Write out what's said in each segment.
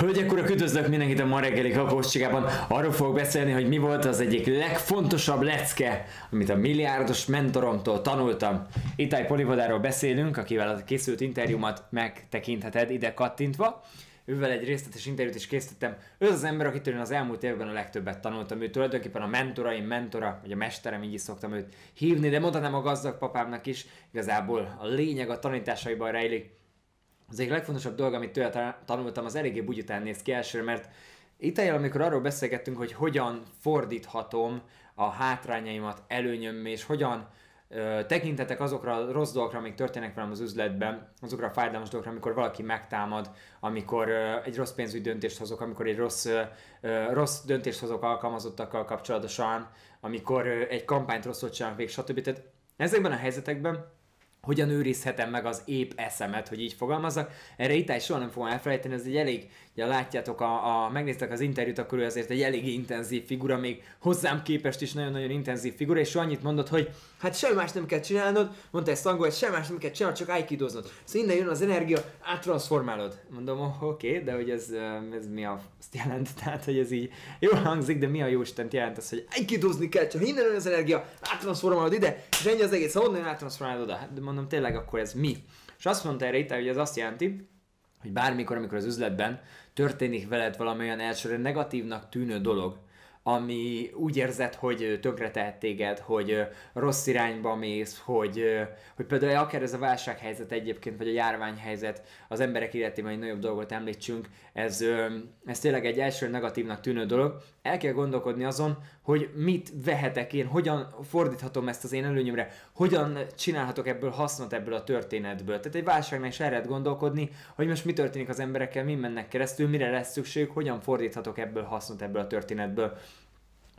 Hölgyek, urak, üdvözlök mindenkit a ma reggeli kakaócsigában. Arról fogok beszélni, hogy mi volt az egyik legfontosabb lecke, amit a milliárdos mentoromtól tanultam. Itály Polivodáról beszélünk, akivel a készült interjúmat megtekintheted ide kattintva. Ővel egy részletes interjút is készítettem. Ő az az ember, akitől én az elmúlt évben a legtöbbet tanultam. Ő tulajdonképpen a mentoraim mentora, vagy a mesterem, így is szoktam őt hívni, de mondhatnám a gazdag papámnak is. Igazából a lényeg a tanításaiban rejlik az egyik legfontosabb dolog, amit tőle tanultam, az eléggé bugyután néz ki elsőre, mert itt el, amikor arról beszélgettünk, hogy hogyan fordíthatom a hátrányaimat előnyöm, és hogyan ö, tekintetek azokra a rossz dolgokra, amik történnek velem az üzletben, azokra a fájdalmas dolgokra, amikor valaki megtámad, amikor ö, egy rossz pénzügyi döntést hozok, amikor egy rossz, ö, rossz döntést hozok alkalmazottakkal kapcsolatosan, amikor ö, egy kampányt rosszul csinálok végig, stb. Tehát ezekben a helyzetekben hogyan őrizhetem meg az épp eszemet, hogy így fogalmazzak. Erre itt soha nem fogom elfelejteni, ez egy elég, ugye látjátok, a, a, megnéztek az interjút, akkor ő azért egy elég intenzív figura, még hozzám képest is nagyon-nagyon intenzív figura, és annyit mondott, hogy hát semmi más nem kell csinálnod, mondta ezt angol, semmi más nem kell csinálnod, csak aikidoznod. Szóval innen jön az energia, áttransformálod. Mondom, oh, oké, okay, de hogy ez, ez mi a, azt jelent, tehát hogy ez így jól hangzik, de mi a jó Isten jelent az, hogy aikidozni kell, csak innen jön az energia, áttransformálod ide, és ennyi az egész, honnan áttransformálod oda. Hát, de mondom, tényleg akkor ez mi? És azt mondta erre itt, hogy ez azt jelenti, hogy bármikor, amikor az üzletben történik veled valami olyan elsőre negatívnak tűnő dolog, ami úgy érzed, hogy tönkre tehet téged, hogy rossz irányba mész, hogy, hogy például akár ez a válsághelyzet egyébként, vagy a járványhelyzet az emberek életében egy nagyobb dolgot említsünk, ez, ez tényleg egy első negatívnak tűnő dolog. El kell gondolkodni azon, hogy mit vehetek én, hogyan fordíthatom ezt az én előnyömre, hogyan csinálhatok ebből hasznot ebből a történetből. Tehát egy válságnál is erre gondolkodni, hogy most mi történik az emberekkel, mi mennek keresztül, mire lesz szükség, hogyan fordíthatok ebből hasznot ebből a történetből.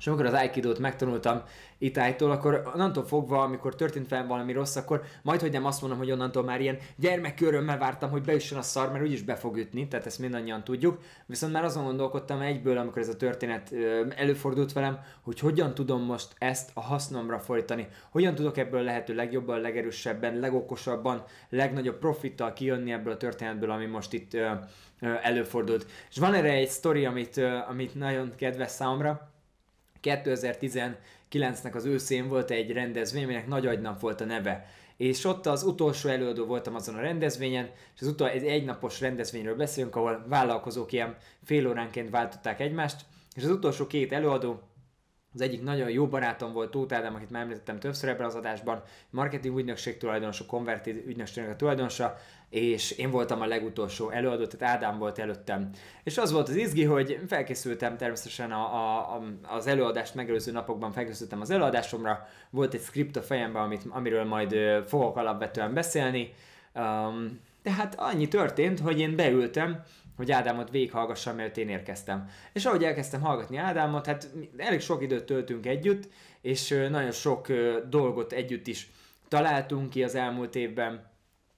És amikor az Aikidót megtanultam Itájtól, akkor onnantól fogva, amikor történt fel valami rossz, akkor majd, hogy nem azt mondom, hogy onnantól már ilyen gyermekkörömmel vártam, hogy beüssön a szar, mert úgyis be fog ütni, tehát ezt mindannyian tudjuk. Viszont már azon gondolkodtam egyből, amikor ez a történet előfordult velem, hogy hogyan tudom most ezt a hasznomra fordítani, hogyan tudok ebből lehető legjobban, legerősebben, legokosabban, legnagyobb profittal kijönni ebből a történetből, ami most itt előfordult. És van erre egy sztori, amit, amit nagyon kedves számomra, 2019-nek az őszén volt egy rendezvény, aminek Nagy Agynap volt a neve. És ott az utolsó előadó voltam azon a rendezvényen, és az utol, egy egynapos rendezvényről beszélünk, ahol vállalkozók ilyen fél óránként váltották egymást, és az utolsó két előadó, az egyik nagyon jó barátom volt Tóth Ádám, akit már említettem többször ebben az adásban, marketing ügynökség tulajdonosa, konvertit ügynökségnek a tulajdonosa, és én voltam a legutolsó előadó, tehát Ádám volt előttem. És az volt az izgi, hogy felkészültem természetesen a, a, a, az előadást megelőző napokban felkészültem az előadásomra, volt egy script a fejemben, amit, amiről majd fogok alapvetően beszélni, um, tehát annyi történt, hogy én beültem, hogy Ádámot végighallgassam, mert én érkeztem. És ahogy elkezdtem hallgatni Ádámot, hát elég sok időt töltünk együtt, és nagyon sok dolgot együtt is találtunk ki az elmúlt évben,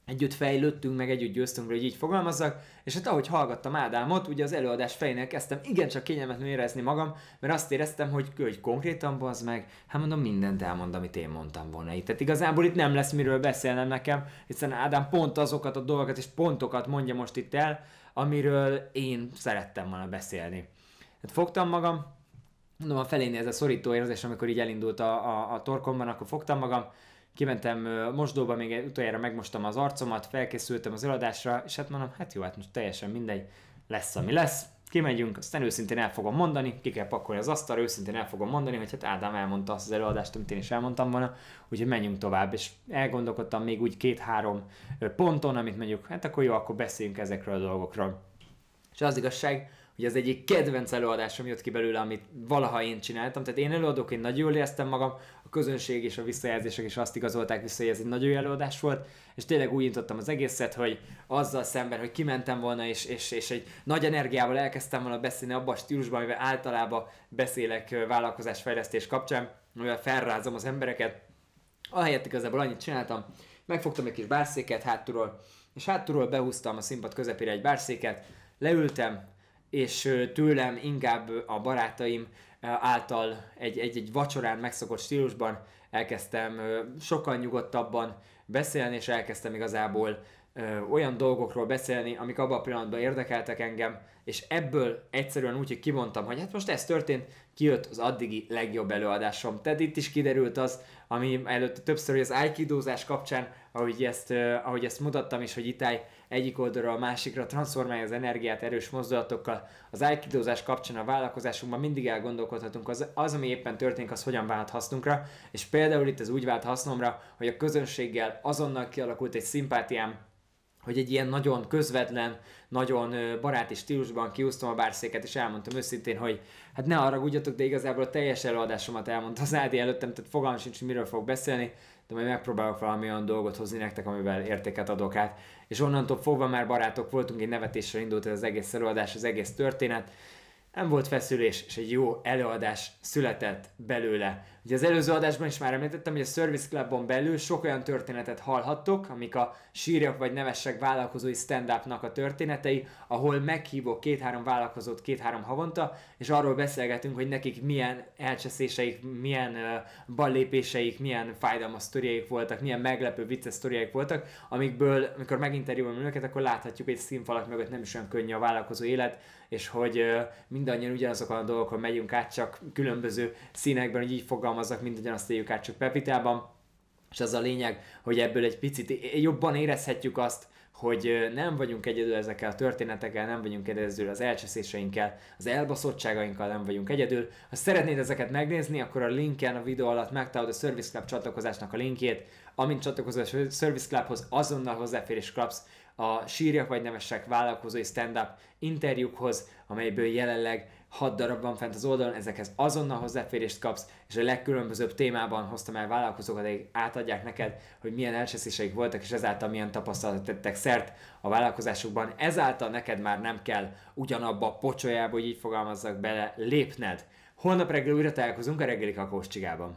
együtt fejlődtünk, meg együtt győztünk, hogy így fogalmazzak, és hát ahogy hallgattam Ádámot, ugye az előadás fejénél kezdtem igencsak kényelmetlenül érezni magam, mert azt éreztem, hogy, hogy konkrétan az meg, hát mondom, mindent elmond, amit én mondtam volna itt. Tehát igazából itt nem lesz miről beszélnem nekem, hiszen Ádám pont azokat a dolgokat és pontokat mondja most itt el, amiről én szerettem volna beszélni. Hát fogtam magam, mondom a felénél ez a szorító érzés, amikor így elindult a, a, a torkomban, akkor fogtam magam, kimentem mosdóba, még utoljára megmostam az arcomat, felkészültem az eladásra, és hát mondom, hát jó, hát most teljesen mindegy, lesz ami lesz, kimegyünk, aztán őszintén el fogom mondani, ki kell pakolni az asztalra, őszintén el fogom mondani, hogy hát Ádám elmondta azt az előadást, amit én is elmondtam volna, úgyhogy menjünk tovább, és elgondolkodtam még úgy két-három ponton, amit mondjuk, hát akkor jó, akkor beszéljünk ezekről a dolgokról. És az igazság, hogy az egyik kedvenc előadásom jött ki belőle, amit valaha én csináltam. Tehát én előadóként nagyon jól éreztem magam, a közönség és a visszajelzések is azt igazolták vissza, hogy ez egy nagyon jó előadás volt, és tényleg úgy nyitottam az egészet, hogy azzal szemben, hogy kimentem volna, és, és, és egy nagy energiával elkezdtem volna beszélni abban a stílusban, amivel általában beszélek vállalkozásfejlesztés kapcsán, amivel felrázom az embereket, ahelyett igazából annyit csináltam, megfogtam egy kis bárszéket hátulról, és hátulról behúztam a színpad közepére egy bárszéket, leültem, és tőlem inkább a barátaim által egy, egy, egy vacsorán megszokott stílusban elkezdtem sokkal nyugodtabban beszélni, és elkezdtem igazából olyan dolgokról beszélni, amik abban a pillanatban érdekeltek engem, és ebből egyszerűen úgy, hogy kimondtam, hogy hát most ez történt, kijött az addigi legjobb előadásom. Tehát itt is kiderült az, ami előtte többször, hogy az aikidózás kapcsán, ahogy ezt, ahogy ezt mutattam is, hogy Itály egyik oldalra a másikra transformálja az energiát erős mozdulatokkal. Az aikidózás kapcsán a vállalkozásunkban mindig elgondolkodhatunk, az, az, ami éppen történik, az hogyan vált hasznunkra, és például itt ez úgy vált hasznomra, hogy a közönséggel azonnal kialakult egy szimpátiám, hogy egy ilyen nagyon közvetlen, nagyon baráti stílusban kiúztam a bárszéket, és elmondtam őszintén, hogy hát ne arra gudjatok, de igazából a teljes előadásomat elmondta az Ádi előttem, tehát fogalmam sincs, hogy miről fog beszélni, de majd megpróbálok valami olyan dolgot hozni nektek, amivel értéket adok át. És onnantól fogva már barátok voltunk, egy nevetéssel indult az egész előadás, az egész történet, nem volt feszülés, és egy jó előadás született belőle. Ugye az előző adásban is már említettem, hogy a Service Clubon belül sok olyan történetet hallhattok, amik a sírjak vagy nevessek vállalkozói stand a történetei, ahol meghívok két-három vállalkozót két-három havonta, és arról beszélgetünk, hogy nekik milyen elcseszéseik, milyen uh, ballépéseik, milyen fájdalmas sztoriaik voltak, milyen meglepő vicces sztoriaik voltak, amikből, amikor meginterjúolom őket, akkor láthatjuk, hogy színfalak mögött nem is olyan könnyű a vállalkozó élet, és hogy uh, mindannyian ugyanazokon a dolgokon megyünk át, csak különböző színekben, hogy így fogalmazzak, mindannyian éljük át, csak Pepitában. És az a lényeg, hogy ebből egy picit jobban érezhetjük azt, hogy nem vagyunk egyedül ezekkel a történetekkel, nem vagyunk egyedül az elcseszéseinkkel, az elbaszottságainkkal nem vagyunk egyedül. Ha szeretnéd ezeket megnézni, akkor a linken a videó alatt megtalálod a Service Club csatlakozásnak a linkjét, amint csatlakozol a Service Clubhoz, azonnal hozzáférés kapsz a sírjak vagy nevesek vállalkozói stand-up interjúkhoz, amelyből jelenleg 6 darab van fent az oldalon, ezekhez azonnal hozzáférést kapsz, és a legkülönbözőbb témában hoztam el vállalkozókat, akik átadják neked, hogy milyen elcseszéseik voltak, és ezáltal milyen tapasztalatot tettek szert a vállalkozásukban. Ezáltal neked már nem kell ugyanabba a pocsolyába, hogy így fogalmazzak bele, lépned. Holnap reggel újra találkozunk a reggeli kakaós csigában.